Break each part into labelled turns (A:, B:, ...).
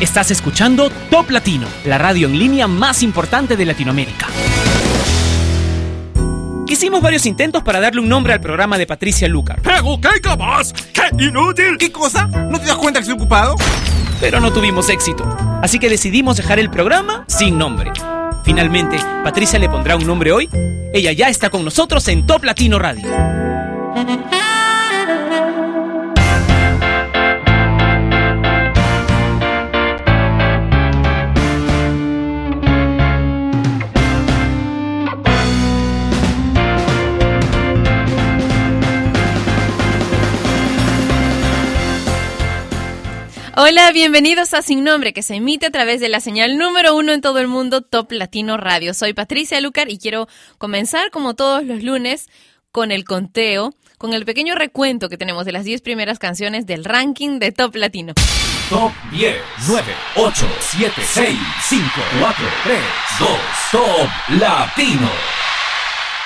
A: Estás escuchando Top Latino, la radio en línea más importante de Latinoamérica. Hicimos varios intentos para darle un nombre al programa de Patricia Lucar.
B: ¡Pero qué capaz! ¡Qué inútil!
C: ¿Qué cosa? ¿No te das cuenta que estoy ocupado?
A: Pero no tuvimos éxito, así que decidimos dejar el programa sin nombre. Finalmente, Patricia le pondrá un nombre hoy. Ella ya está con nosotros en Top Latino Radio.
D: Hola, bienvenidos a Sin Nombre, que se emite a través de la señal número uno en todo el mundo, Top Latino Radio. Soy Patricia Lucar y quiero comenzar, como todos los lunes, con el conteo, con el pequeño recuento que tenemos de las 10 primeras canciones del ranking de Top Latino.
E: Top 10, 9, 8, 7, 6, 5, 4, 3, 2, Top Latino.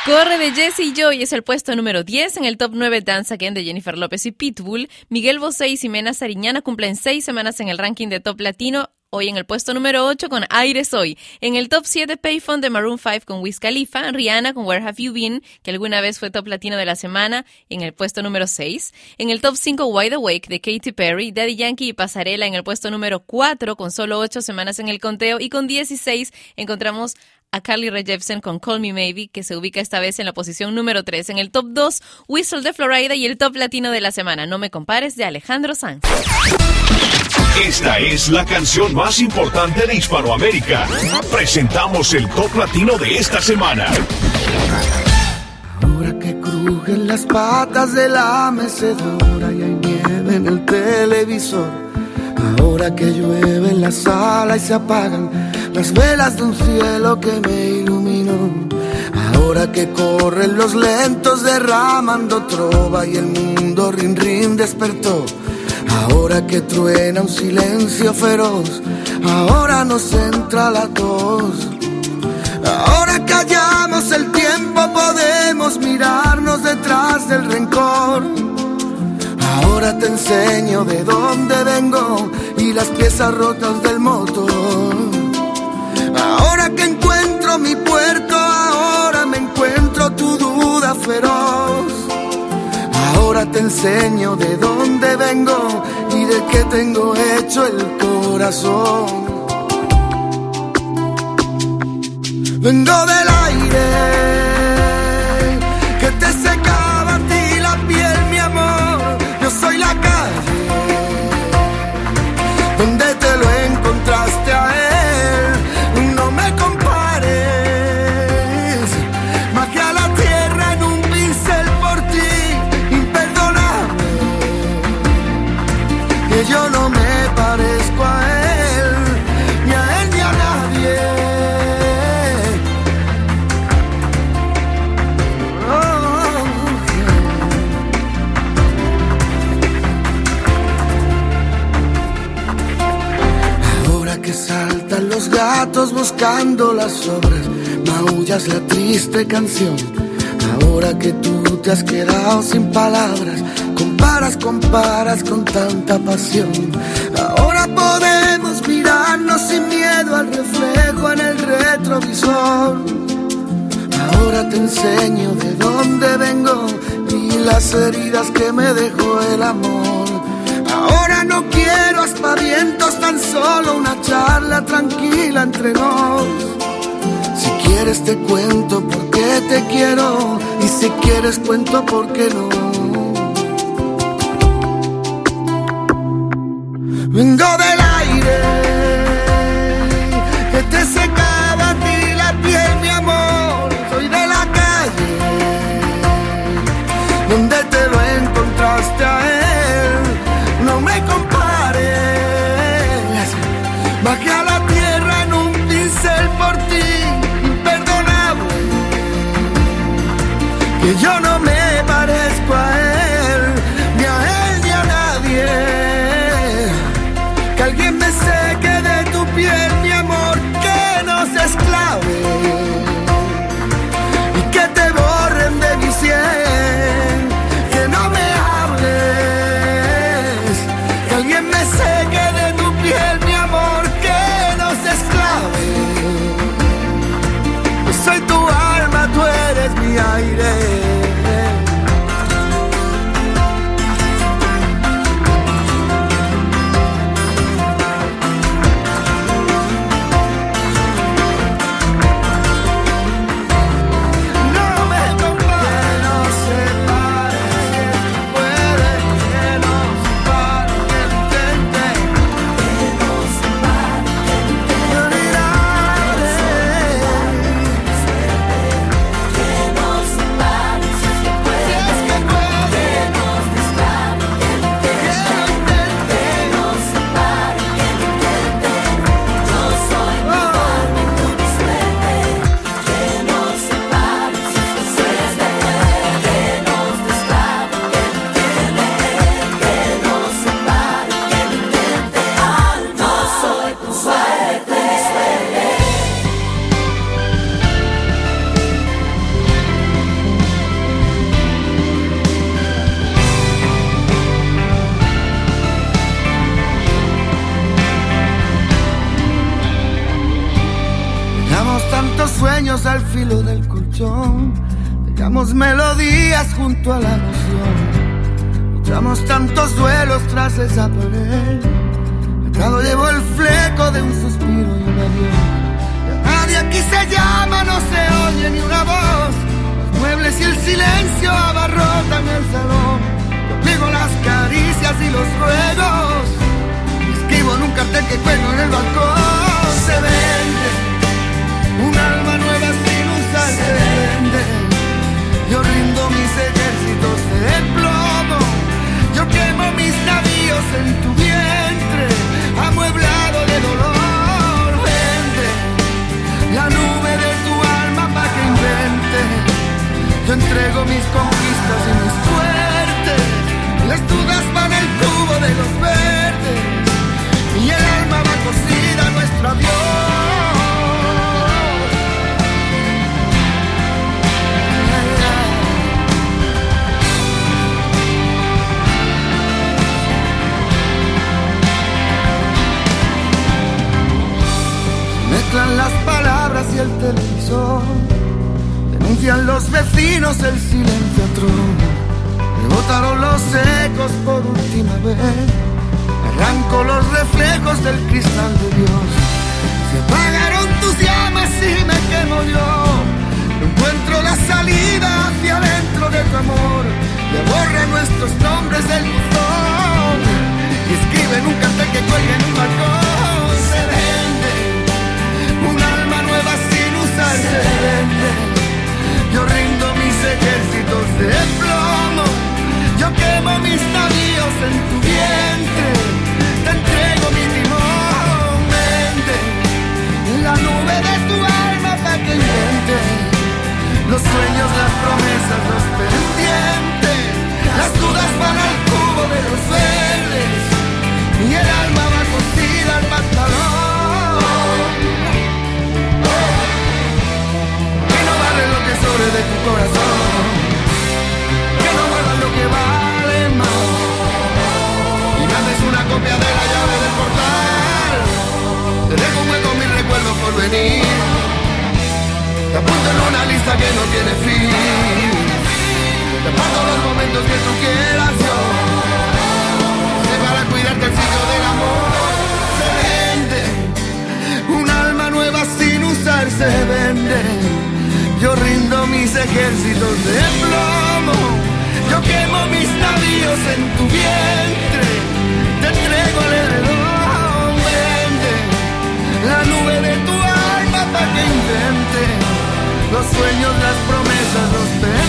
D: Corre de Jesse Joy es el puesto número 10 en el top 9 Dance Again de Jennifer López y Pitbull. Miguel Bosé y Ximena Sariñana cumplen seis semanas en el ranking de top latino. Hoy en el puesto número 8 con Aires Hoy. En el top 7 Payphone de Maroon 5 con Wiz Khalifa. Rihanna con Where Have You Been, que alguna vez fue top latino de la semana, en el puesto número 6. En el top 5 Wide Awake de Katy Perry. Daddy Yankee y Pasarela en el puesto número 4 con solo 8 semanas en el conteo. Y con 16 encontramos a Carly Rae Jepsen con Call Me Maybe, que se ubica esta vez en la posición número 3. En el top 2, Whistle de Florida y el top latino de la semana, No Me Compares, de Alejandro Sanz.
E: Esta es la canción más importante de Hispanoamérica. Presentamos el top latino de esta semana.
F: Ahora que crujen las patas de la mecedora y hay nieve en el televisor. Ahora que llueve en la sala y se apagan las velas de un cielo que me iluminó. Ahora que corren los lentos derramando trova y el mundo rin rin despertó. Ahora que truena un silencio feroz, ahora nos entra la tos. Ahora que hallamos el tiempo podemos mirarnos detrás del rencor. Ahora te enseño de dónde vengo y las piezas rotas del motor. Que encuentro mi puerto, ahora me encuentro tu duda feroz. Ahora te enseño de dónde vengo y de qué tengo hecho el corazón. Vengo del aire buscando las obras, maullas la triste canción. Ahora que tú te has quedado sin palabras, comparas, comparas con tanta pasión. Ahora podemos mirarnos sin miedo al reflejo en el retrovisor. Ahora te enseño de dónde vengo y las heridas que me dejó el amor. Ahora no quiero aspavientos, tan solo una charla tranquila entre nos. Si quieres te cuento por qué te quiero y si quieres cuento por qué no. Vengo del Mezclan las palabras y el televisor. Denuncian los vecinos el silencio atroz. Rebotaron los ecos por última vez. Arranco los reflejos del cristal de Dios. Se apagaron tus llamas y me quemo yo. No encuentro la salida hacia adentro de tu amor. Le borra nuestros nombres del buzón. Y escribe en un cartel que cuelga en un balcón. Yo rindo mis ejércitos de plomo. Yo quemo mis navíos en tu vientre. Te entrego mi timón. Vende la nube de tu alma para que invente los sueños, las promesas, los pendientes. Las dudas van al cubo de los verdes y el alma va cosida al pantalón. Que sobre de tu corazón, que no vuelva lo que vale más. Y me una copia de la llave del portal. Te dejo un hueco mis recuerdos por venir. Te apunto en una lista que no tiene fin. Te aparto los momentos que tú quieras yo. Sé para cuidarte el sitio del amor. Se vende. Un alma nueva sin usar se vende. Yo rindo mis ejércitos de plomo. Yo quemo mis navíos en tu vientre. Te entrego el heredón. Vende la nube de tu alma para que invente los sueños, las promesas, los pendientes,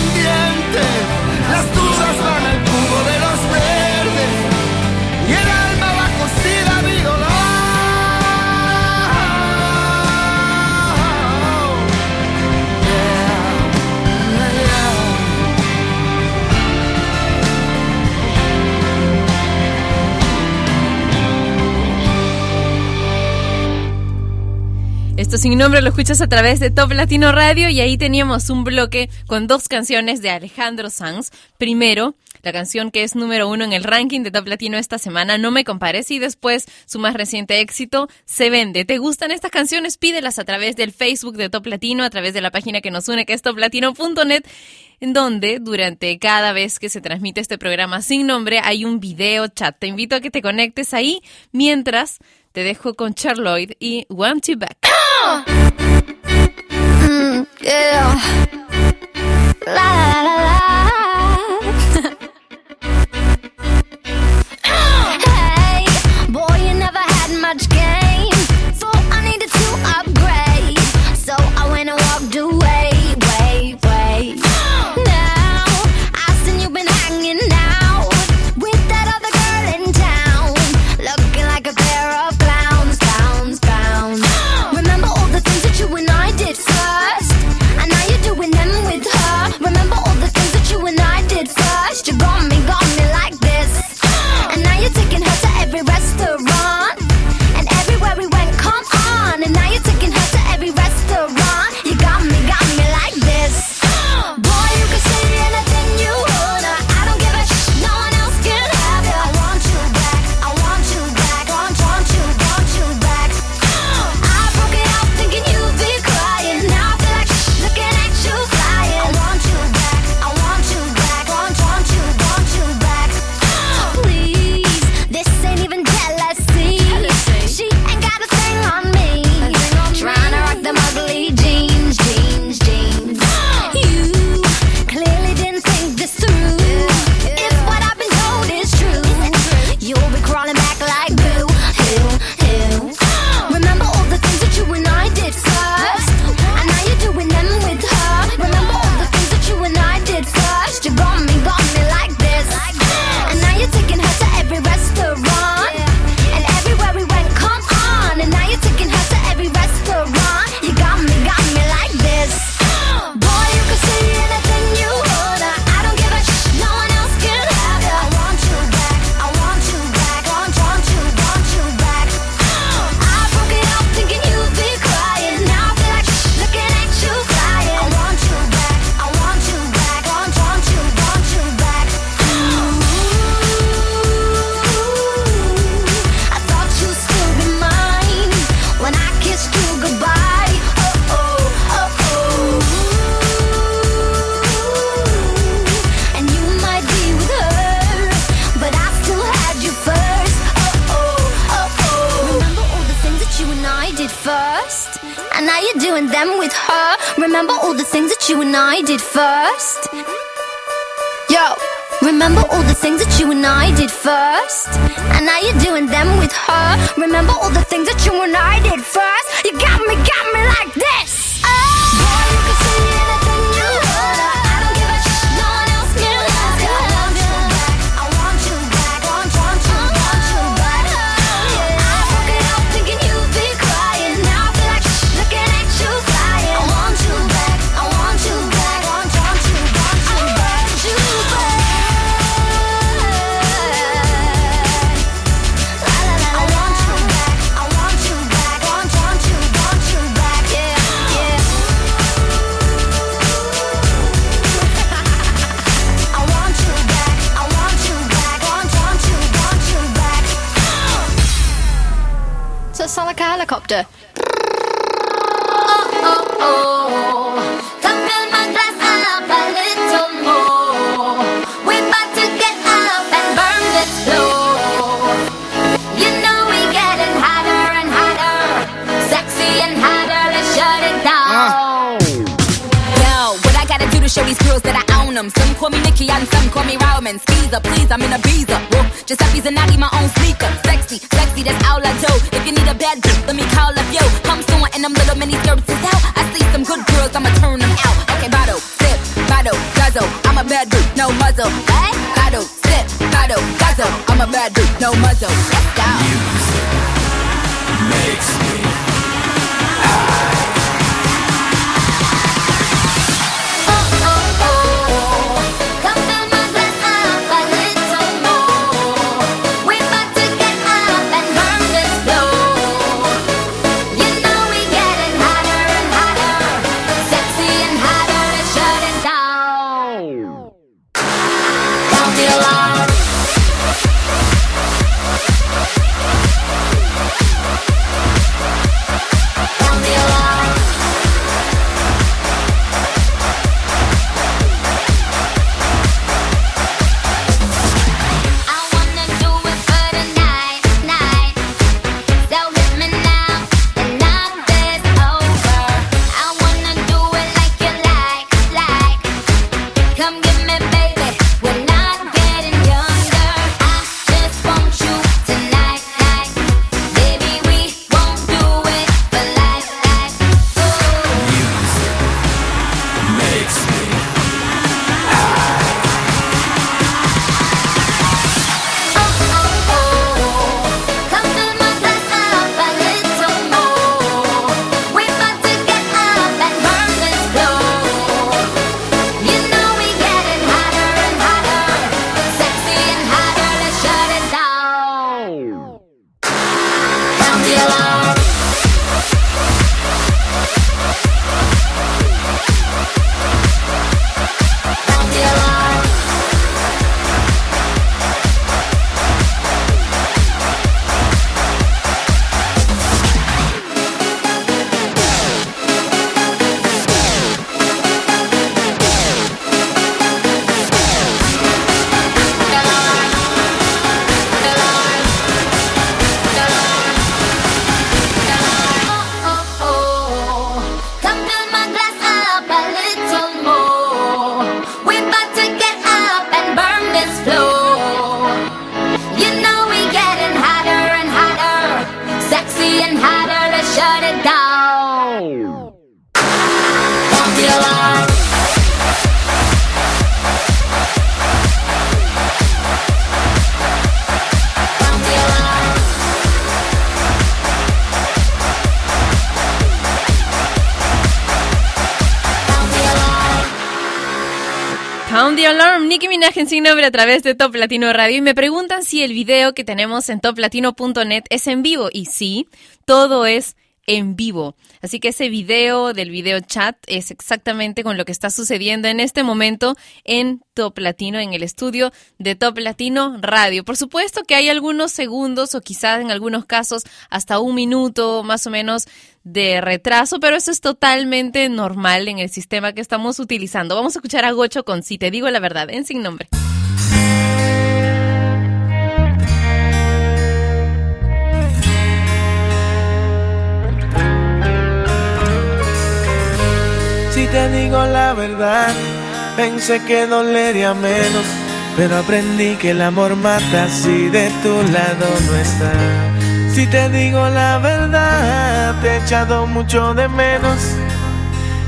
D: sin nombre lo escuchas a través de Top Latino Radio y ahí teníamos un bloque con dos canciones de Alejandro Sanz. Primero, la canción que es número uno en el ranking de Top Latino esta semana, No me compares, y después su más reciente éxito, Se vende. ¿Te gustan estas canciones? Pídelas a través del Facebook de Top Latino, a través de la página que nos une, que es toplatino.net, en donde durante cada vez que se transmite este programa sin nombre hay un video chat. Te invito a que te conectes ahí mientras te dejo con Charloid y Want You Back.
G: Mm, la please, I'm in a beezer. Woo. Giuseppe's and Nagi, my own sneaker. Sexy, sexy, that's all I do. If you need a bad bitch, let me call up yo. Come soon and them little mini skirts is out. I see some good girls, I'ma turn them out. Okay, bottle, sip, bottle, guzzle. I'm a bad dude, no muzzle.
H: Radio Alarm,
D: Nicki Minaj en Sin Nombre a través de Top Latino Radio. Y me preguntan si el video que tenemos en toplatino.net es en vivo. Y sí, todo es en vivo. Así que ese video del video chat es exactamente con lo que está sucediendo en este momento en Top Latino, en el estudio de Top Latino Radio. Por supuesto que hay algunos segundos o quizás en algunos casos hasta un minuto más o menos de retraso, pero eso es totalmente normal en el sistema que estamos utilizando. Vamos a escuchar a Gocho con Si te digo la verdad, en sin nombre.
I: Si te digo la verdad, pensé que dolería menos, pero aprendí que el amor mata si de tu lado no está. Si te digo la verdad, te he echado mucho de menos.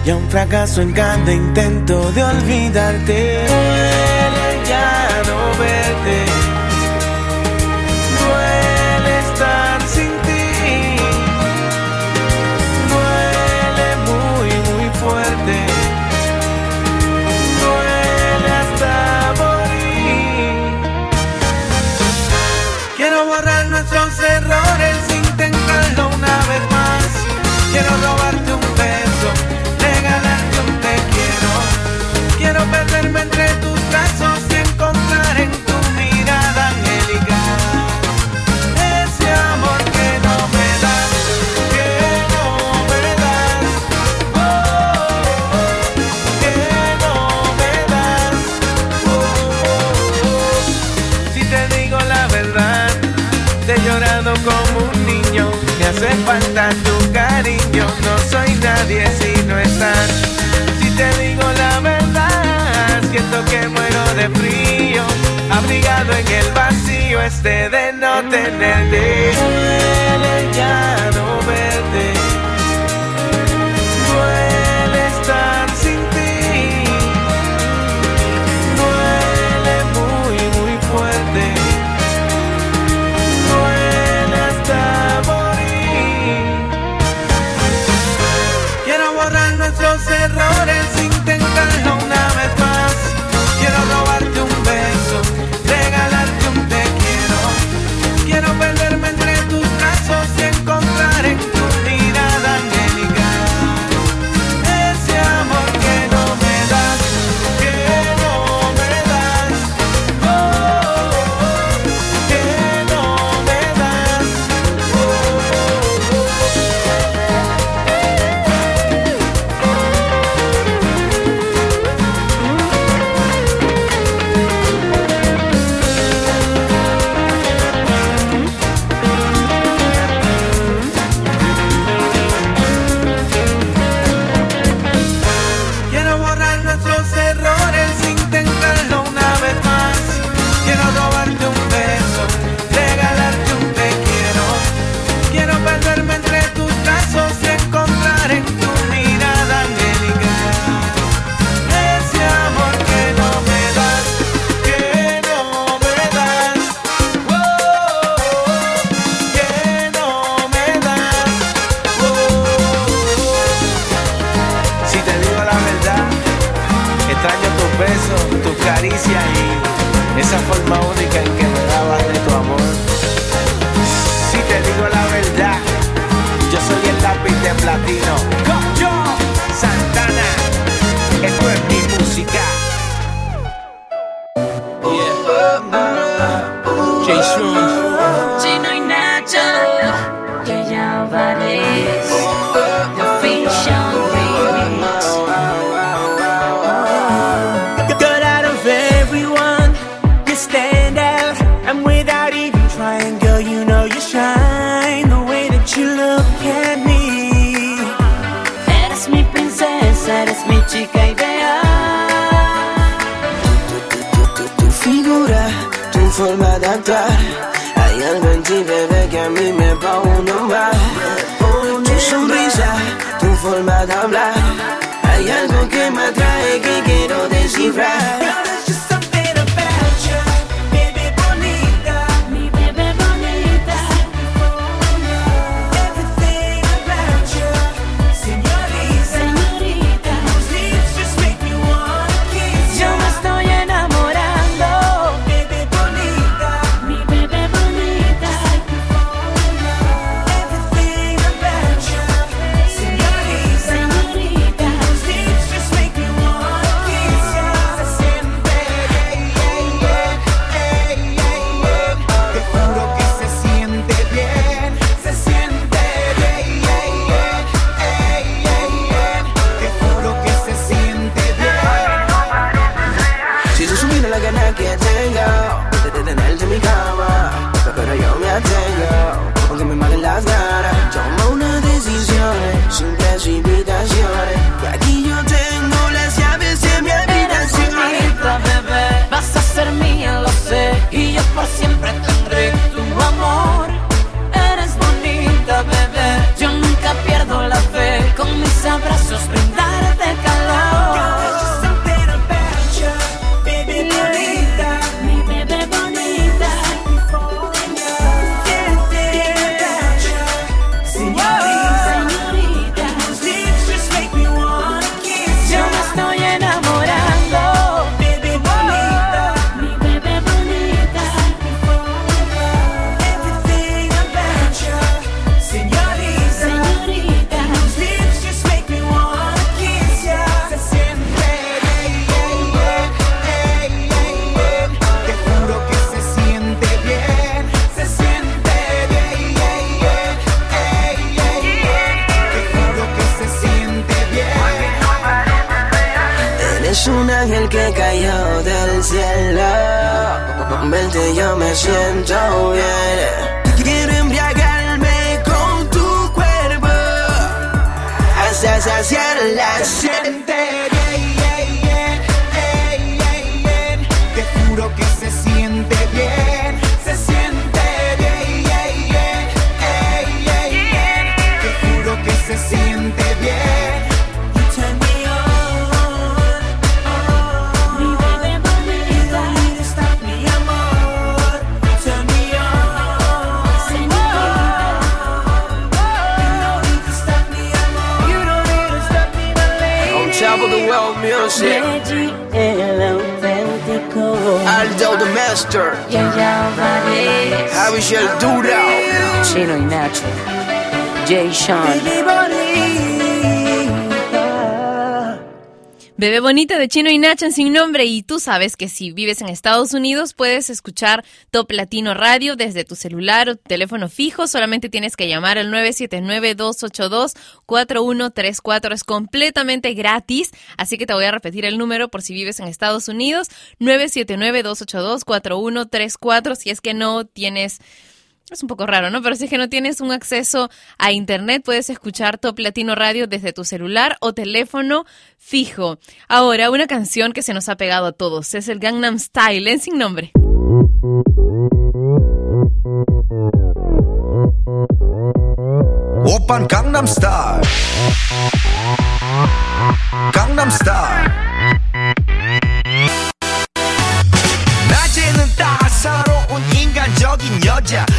I: Y a un fracaso en cada intento de olvidarte, duele ya no verte. que muero de frío, abrigado en el vacío este de no tenerte. Duele ya no verte. siempre me
J: siento bien. Quiero embriagarme con tu cuerpo hasta saciar la sed. Top of the world music.
K: El auténtico.
J: Aldo the Master. Javier Dura.
K: Chino y Nacho. Jay Sean.
D: Bebé Bonita de Chino y Nacho Sin Nombre. Y tú sabes que si vives en Estados Unidos puedes escuchar Top Latino Radio desde tu celular o teléfono fijo, solamente tienes que llamar al 979-282-4134, es completamente gratis, así que te voy a repetir el número por si vives en Estados Unidos, 979-282-4134, si es que no tienes... Es un poco raro, ¿no? Pero si es que no tienes un acceso a internet, puedes escuchar Top Latino Radio desde tu celular o teléfono fijo. Ahora, una canción que se nos ha pegado a todos es el Gangnam Style en sin nombre.
C: 오빤 강남스타일 강남스타일 낮에는 따사로운 인간적인 여자 커피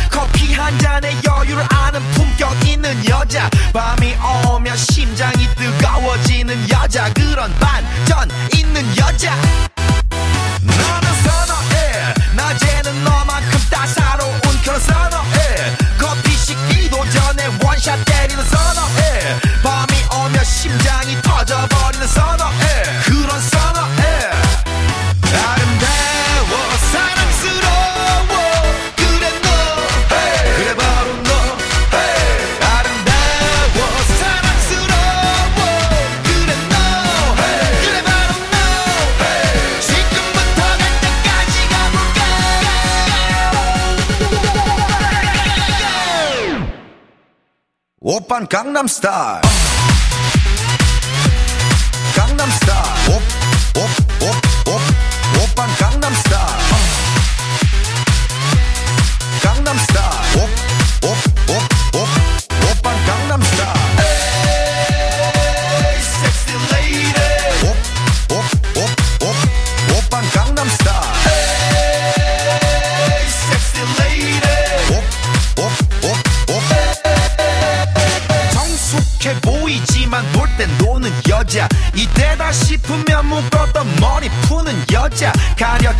C: 한 잔에 여유를 아는 품격 있는 여자. 밤이 오면 심장이 뜨거워지는 여자. 그런 반전 있는 여자. 너는 선어해. 낮에는 너만큼 따사로운 그런 선어 오빤 강남스타일 강남스타일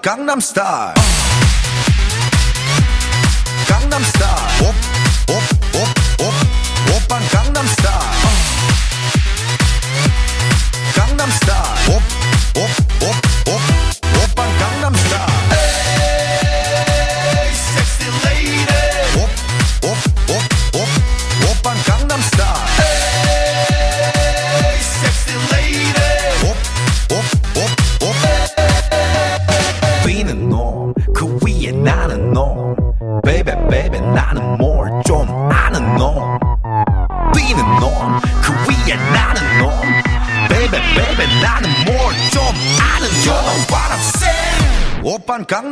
C: Gangnam Style.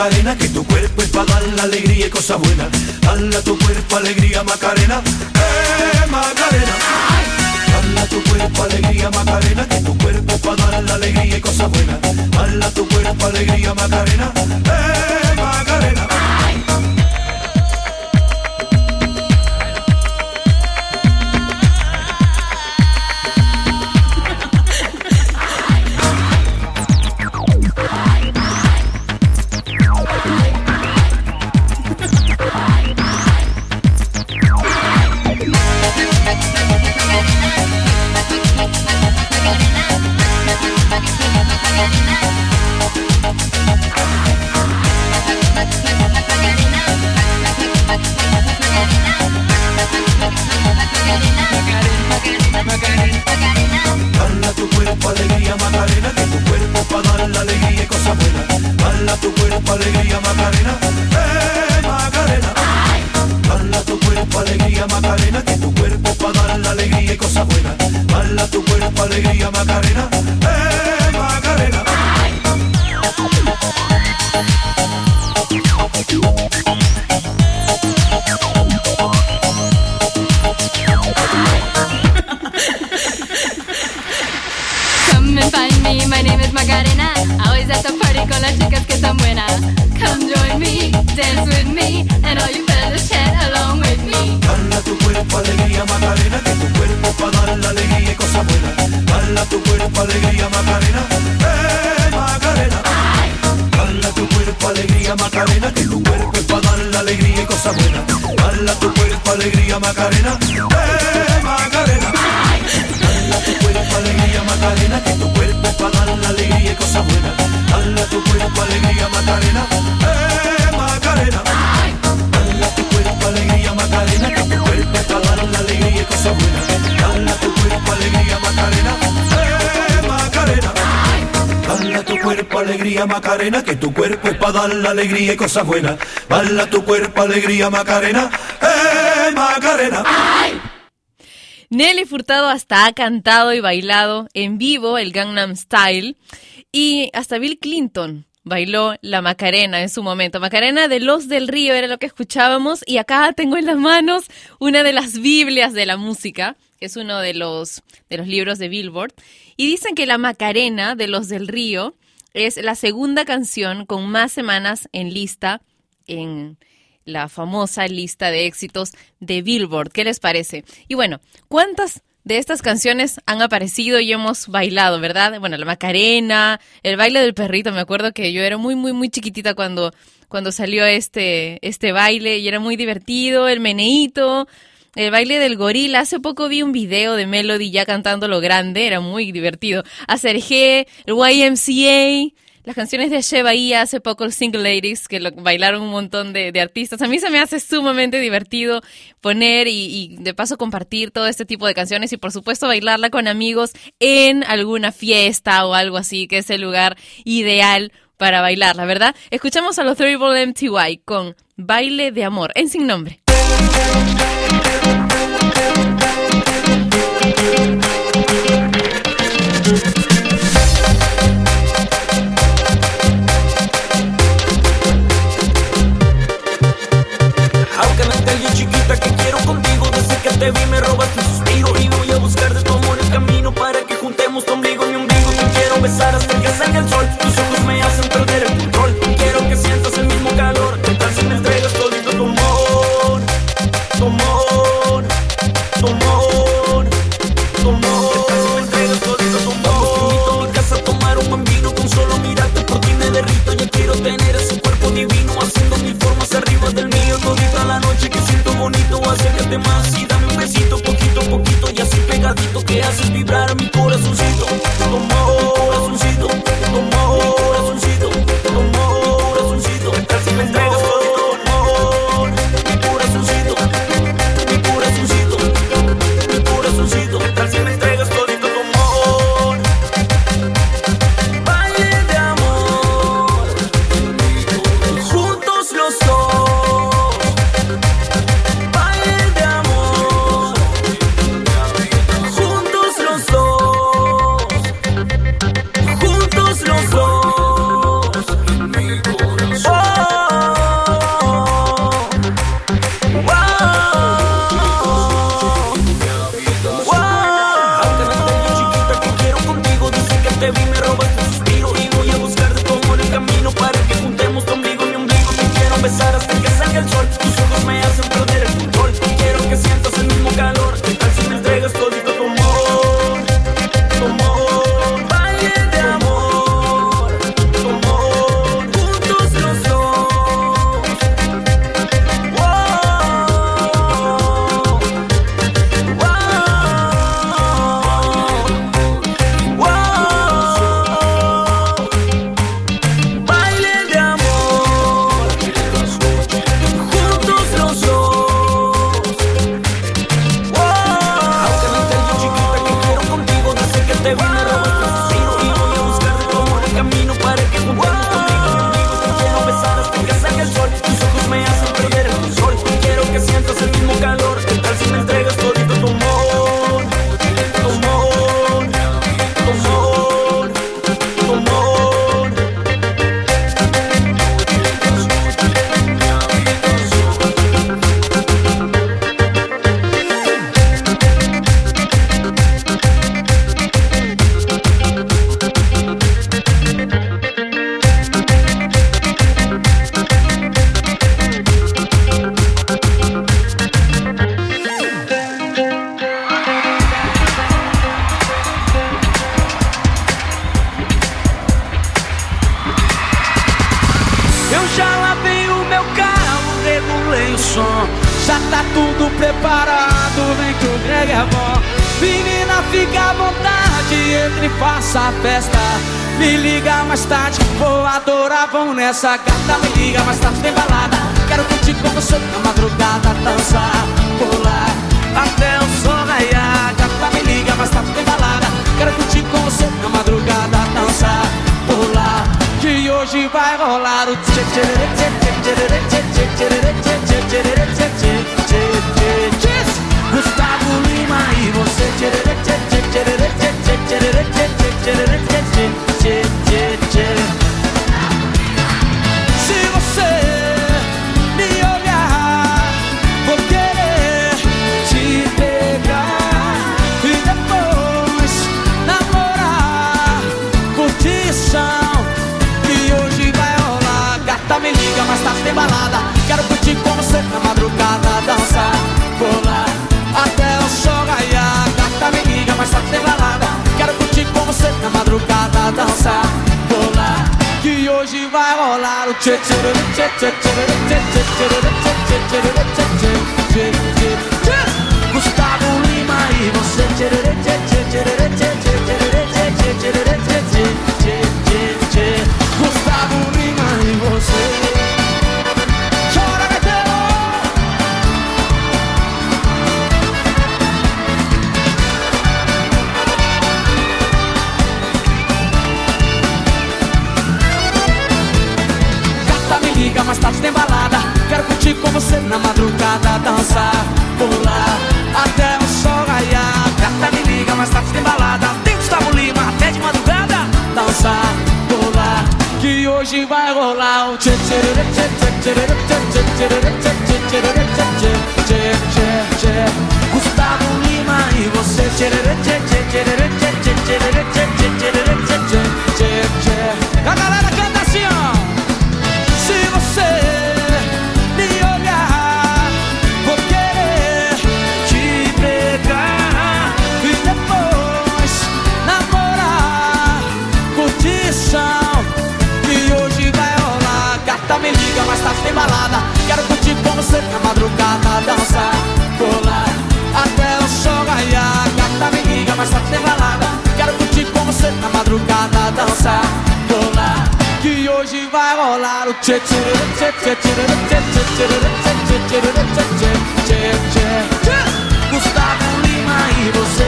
L: Macarena, que
M: tu cuerpo es para dar la alegría y cosas buenas. Dala tu cuerpo alegría Macarena, eh Macarena. Dala tu cuerpo alegría Macarena, que tu cuerpo es para dar la alegría y cosas buenas. Dala tu cuerpo alegría Macarena, eh Macarena. Alegría Macarena, que tu cuerpo es para dar la alegría y cosas buenas. Dala tu cuerpo alegría Macarena, eh Macarena. Dala tu cuerpo alegría Macarena, que tu cuerpo es para dar la alegría y cosas buenas. Dala tu cuerpo alegría Macarena, Macarena, que tu cuerpo es para dar la alegría y cosas buenas. Dala tu cuerpo alegría Macarena, eh Macarena.
D: Nelly Furtado hasta ha cantado y bailado en vivo el Gangnam Style y hasta Bill Clinton bailó la Macarena en su momento. Macarena de Los del Río era lo que escuchábamos y acá tengo en las manos una de las Biblias de la música, que es uno de los, de los libros de Billboard, y dicen que la Macarena de Los del Río es la segunda canción con más semanas en lista en la famosa lista de éxitos de Billboard. ¿Qué les parece? Y bueno, ¿cuántas de estas canciones han aparecido y hemos bailado, verdad? Bueno, la Macarena, el baile del perrito, me acuerdo que yo era muy, muy, muy chiquitita cuando, cuando salió este, este baile y era muy divertido, el meneíto, el baile del gorila. Hace poco vi un video de Melody ya cantando lo grande, era muy divertido. Hacer G, el YMCA, las canciones de Shea Bahía, hace poco el Single Ladies, que lo bailaron un montón de, artistas. A mí se me hace sumamente divertido poner y, de paso compartir todo este tipo de canciones y por supuesto bailarla con amigos en alguna fiesta o algo así, que es el lugar ideal para bailarla, ¿verdad? Escuchamos a los Terrible MTY con Baile de Amor en Sin Nombre.
I: Gustavo Lima e você.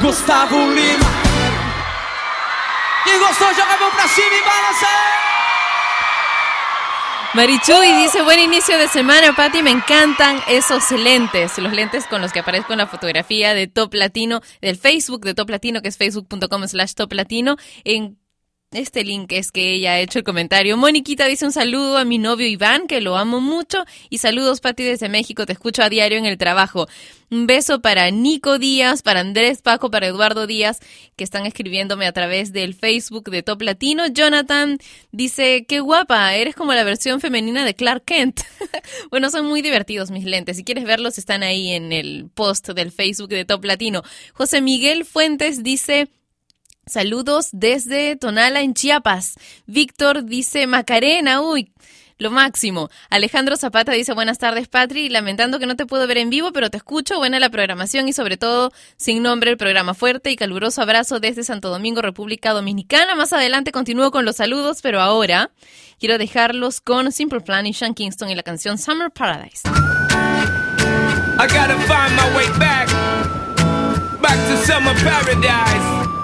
I: Gustavo Lima. E você Gustavo Lima Quem gostou joga a mão pra cima e balança.
D: Marichuy dice, buen inicio de semana, Pati, me encantan esos lentes, los lentes con los que aparezco en la fotografía de Top Latino, del Facebook de Top Latino, que es facebook.com slash Top Latino, en este link es que ella ha hecho el comentario. Moniquita dice un saludo a mi novio Iván, que lo amo mucho. Y saludos, Pati, desde México. Te escucho a diario en el trabajo. Un beso para Nico Díaz, para Andrés Paco, para Eduardo Díaz, que están escribiéndome a través del Facebook de Top Latino. Jonathan dice, qué guapa, eres como la versión femenina de Clark Kent. bueno, son muy divertidos mis lentes. Si quieres verlos, están ahí en el post del Facebook de Top Latino. José Miguel Fuentes dice... Saludos desde Tonala en Chiapas. Víctor dice Macarena, uy, lo máximo. Alejandro Zapata dice buenas tardes, Patri. Lamentando que no te puedo ver en vivo, pero te escucho. Buena la programación y sobre todo sin nombre el programa fuerte y caluroso abrazo desde Santo Domingo, República Dominicana. Más adelante continúo con los saludos, pero ahora quiero dejarlos con Simple Plan y Sean Kingston y la canción Summer Paradise.
N: Back to summer paradise.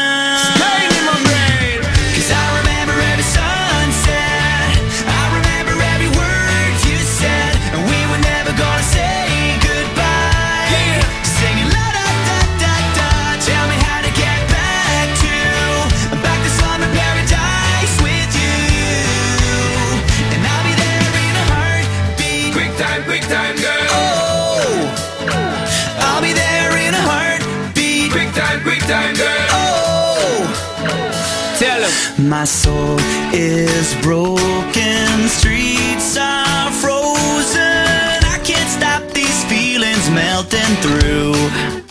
N: My
O: soul is broken, streets are frozen. I can't stop these feelings melting through.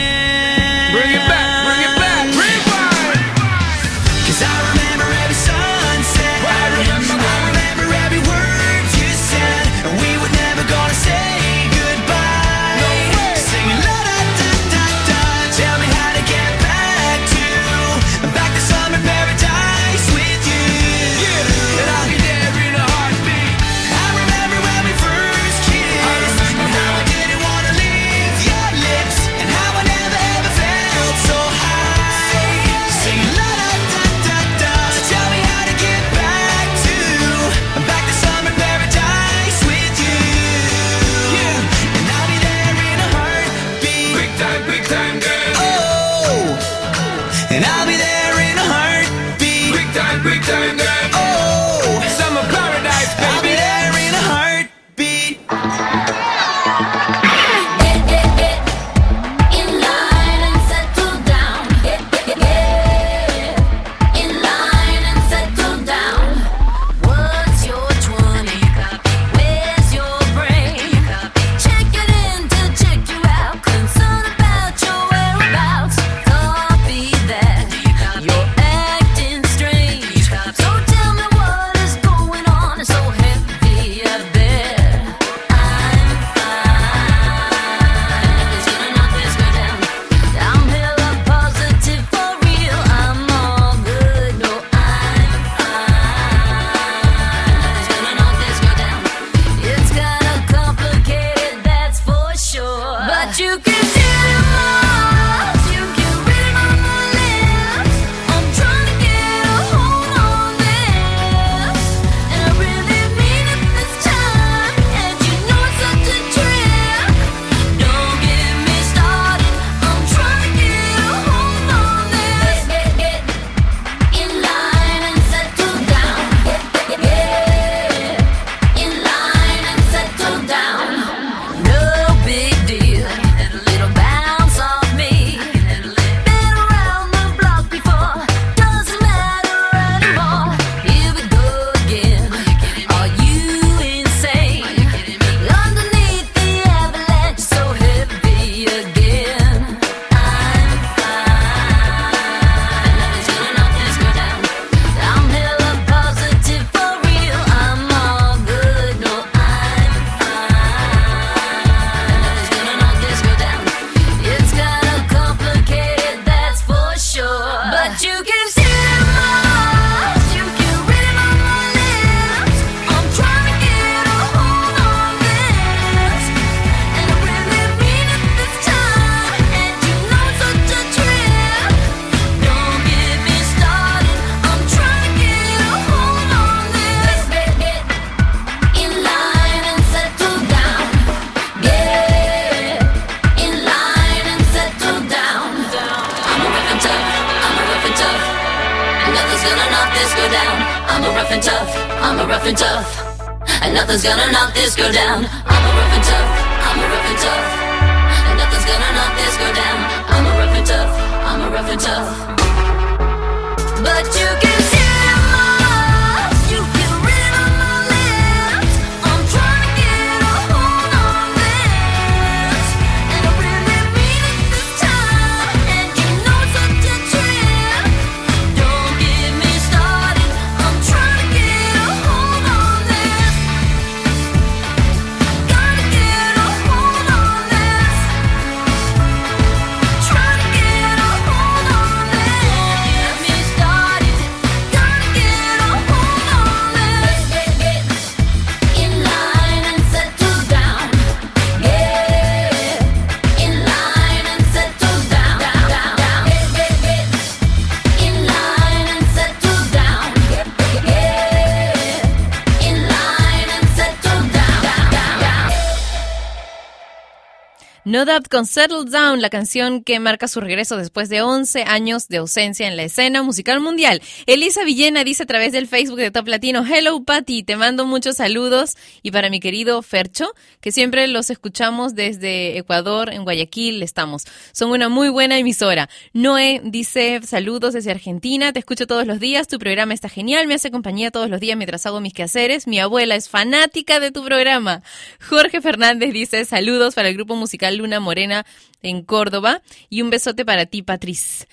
D: Con Settle Down, la canción que marca su regreso después de 11 años de ausencia en la escena musical mundial. Elisa Villena dice a través del Facebook de Top Latino, Hello Patty, te mando muchos saludos. Y para mi querido Fercho, que siempre los escuchamos desde Ecuador, en Guayaquil estamos. Son una muy buena emisora. Noé dice, saludos desde Argentina, te escucho todos los días, tu programa está genial, me hace compañía todos los días mientras hago mis quehaceres. Mi abuela es fanática de tu programa. Jorge Fernández dice, saludos para el grupo musical Luna Morena en Córdoba y un besote para ti, Patriz.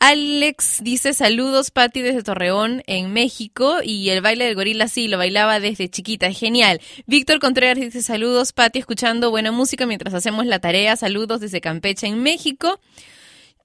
D: Alex dice saludos, Patti, desde Torreón, en México. Y el baile del gorila sí, lo bailaba desde chiquita. Genial. Víctor Contreras dice saludos, Patti, escuchando buena música mientras hacemos la tarea. Saludos desde Campeche, en México.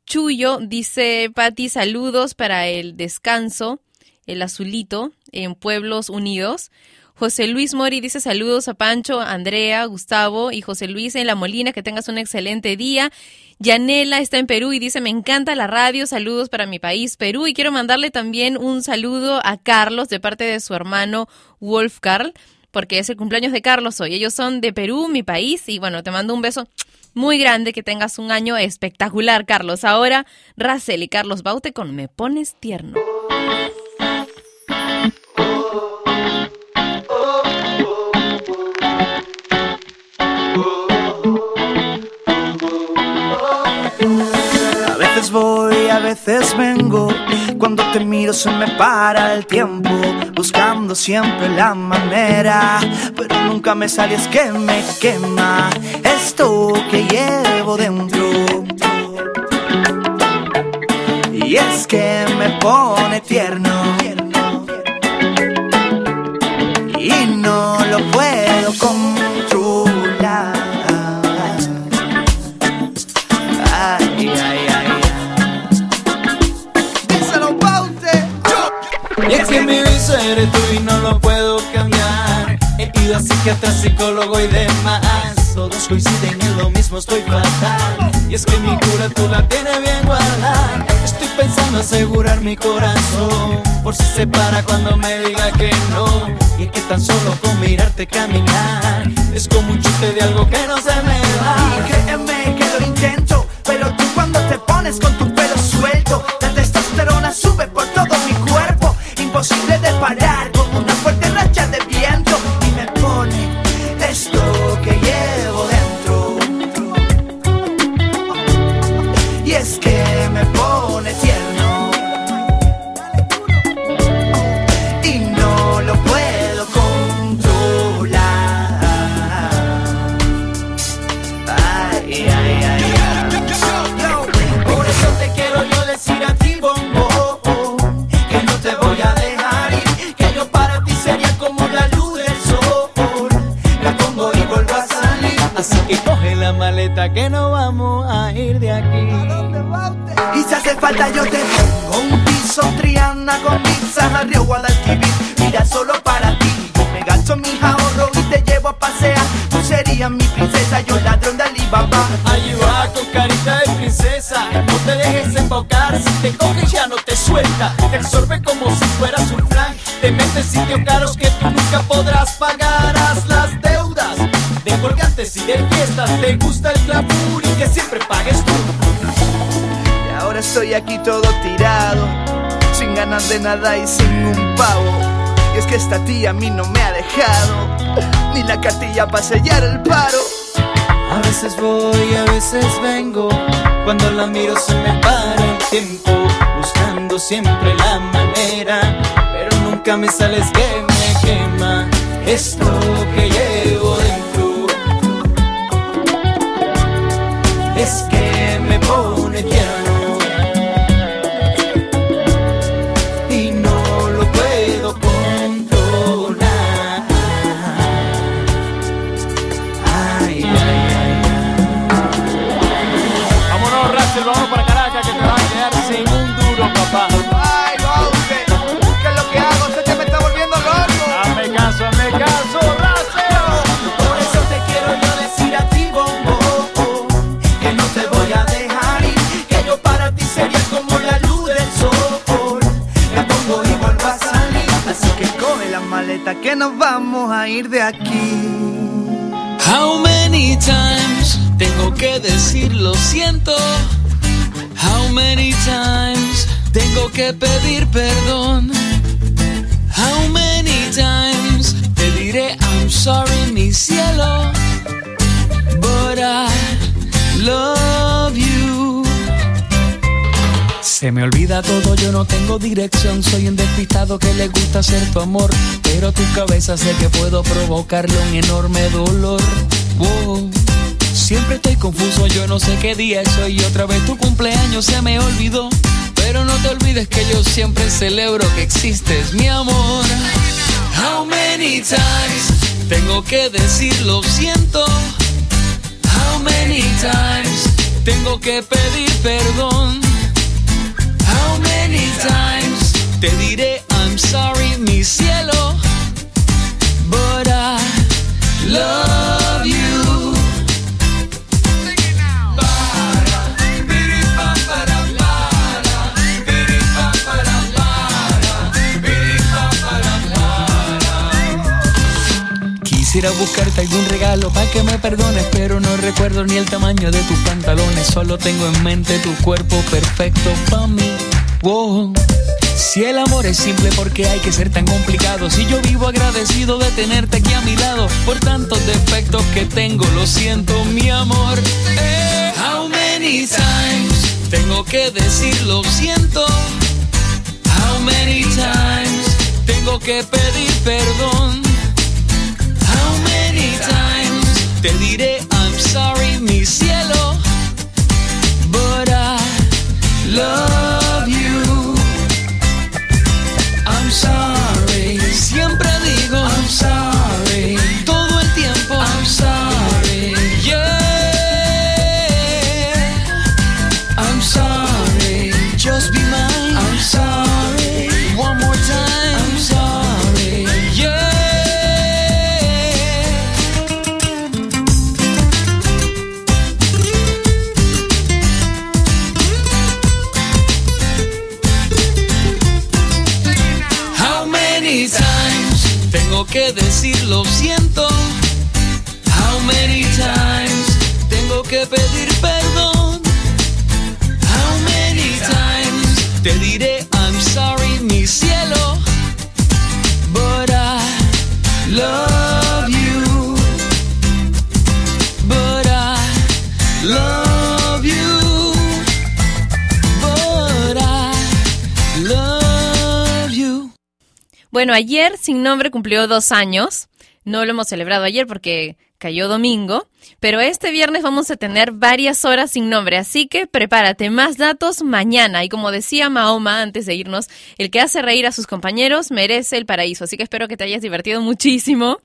D: Chuyo dice, Patti, saludos para el descanso, el azulito, en Pueblos Unidos. José Luis Mori dice saludos a Pancho, Andrea, Gustavo y José Luis en La Molina, que tengas un excelente día. Yanela está en Perú y dice me encanta la radio, saludos para mi país, Perú. Y quiero mandarle también un saludo a Carlos de parte de su hermano Wolf Carl, porque es el cumpleaños de Carlos hoy. Ellos son de Perú, mi país, y bueno, te mando un beso muy grande, que tengas un año espectacular, Carlos. Ahora, Racel y Carlos Baute con Me Pones Tierno. veces voy, a veces vengo.
J: Cuando te miro se me para el tiempo, buscando siempre la manera. Pero nunca me sale, es que me quema esto que llevo dentro. Y es que me pone tierno. Y no lo puedo comer.
P: Y es que mi vicio eres tú y no lo puedo cambiar. He ido a psiquiatra, psicólogo y demás. Todos coinciden en lo mismo, estoy fatal. Y es que mi cura tú la tienes bien guardada. Estoy pensando asegurar mi corazón. Por si se para cuando me diga que no. Y es que tan solo con mirarte caminar. Es como un chute de algo que no se me va.
J: Y créeme que lo intento, pero tú cuando te pones con tu pelo suelto, la testosterona sube por todo Falta yo te pongo un piso Triana con pizzas a Río Guadalquivir. Mira solo para ti, yo me gasto mis ahorros y te llevo a pasear. Tú serías mi princesa, yo ladrón de Alibaba.
P: Ahí va con carita de princesa, no te dejes embaucar, si te coge ya no te suelta, te absorbe como si fueras un flan, te mete en sitios caros que tú nunca podrás pagar, haz las deudas de colgantes y de fiestas, te gusta
J: estoy aquí todo tirado Sin ganas de nada y sin un pavo Y es que esta tía a mí no me ha dejado Ni la cartilla para sellar el paro
P: A veces voy, a veces vengo. Cuando la miro se me para el tiempo, buscando siempre la manera. Pero nunca me sales que me quema esto que llevo dentro. Es que
Q: que
J: nos vamos a ir de aquí
R: How many times tengo que decir lo siento? How many times tengo que pedir perdón? How many times te diré I'm sorry, mi cielo? But I love. Se me olvida todo, yo no tengo dirección. Soy un despistado que le gusta ser tu amor. Pero tu cabeza sé que puedo provocarle un enorme dolor. Wow. Siempre estoy confuso, yo no sé qué día es hoy. Y otra vez tu cumpleaños se me olvidó. Pero no te olvides que yo siempre celebro que existes, mi amor. How many times tengo que decir lo siento? How many times tengo que pedir perdón? Many times te diré I'm sorry, mi cielo? But I love you. Quisiera buscarte algún regalo para que me perdones, pero no recuerdo ni el tamaño de tus pantalones. Solo tengo en mente tu cuerpo perfecto para mí. Wow. Si el amor es simple, ¿por qué hay que ser tan complicado? Si yo vivo agradecido de tenerte aquí a mi lado, por tantos defectos que tengo, lo siento, mi amor. Eh, how many times tengo que decir lo siento? many times tengo que pedir perdón? How many times te diré I'm sorry, mi cielo? But I love you. Sorry. Siempre digo I'm sorry. Decir
D: Bueno, ayer Sin Nombre cumplió dos años. No lo hemos celebrado ayer porque cayó domingo, pero este viernes vamos a tener varias horas sin nombre, así que prepárate, más datos mañana. Y como decía Mahoma antes de irnos, el que hace reír a sus compañeros merece el paraíso, así que espero que te hayas divertido muchísimo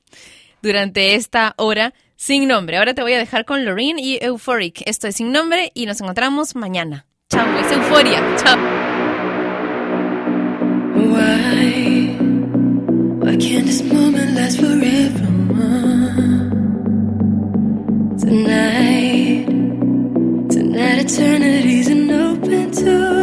D: durante esta hora sin nombre. Ahora te voy a dejar con Loreen y Euphoric. Esto es sin nombre y nos encontramos mañana. Chao, es euforia. Chao.
G: Why can't this moment last forever? Tonight, tonight eternity's an open door.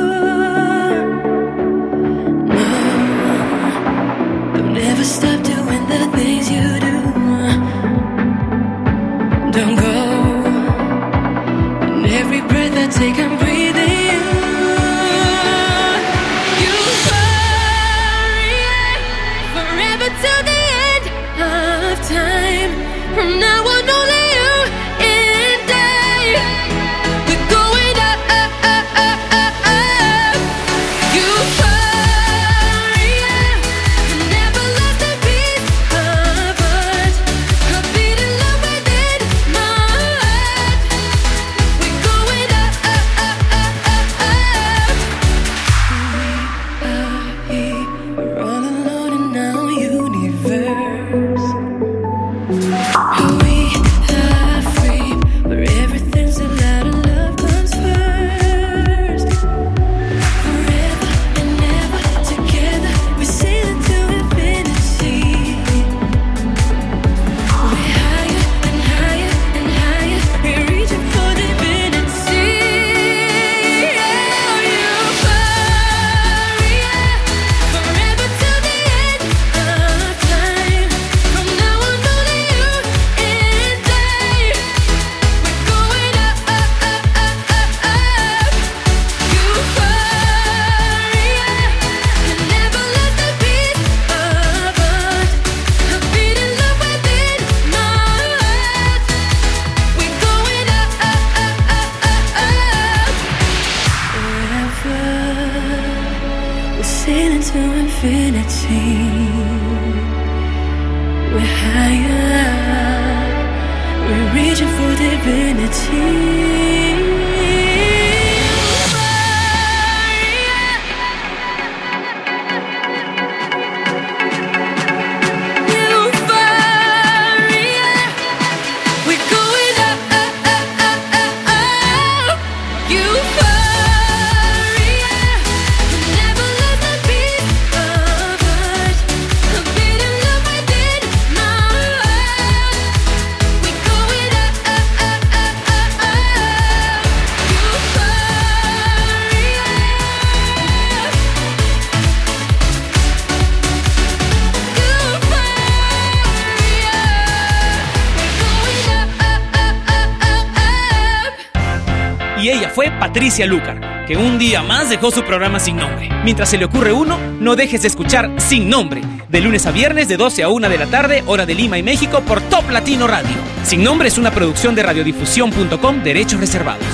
A: Patricia Lucar, que un día más dejó su programa sin nombre. Mientras se le ocurre uno, no dejes de escuchar Sin Nombre, de lunes a viernes de 12 a 1 de la tarde, hora de Lima y México, por Top Latino Radio. Sin Nombre es una producción de radiodifusión.com, derechos reservados.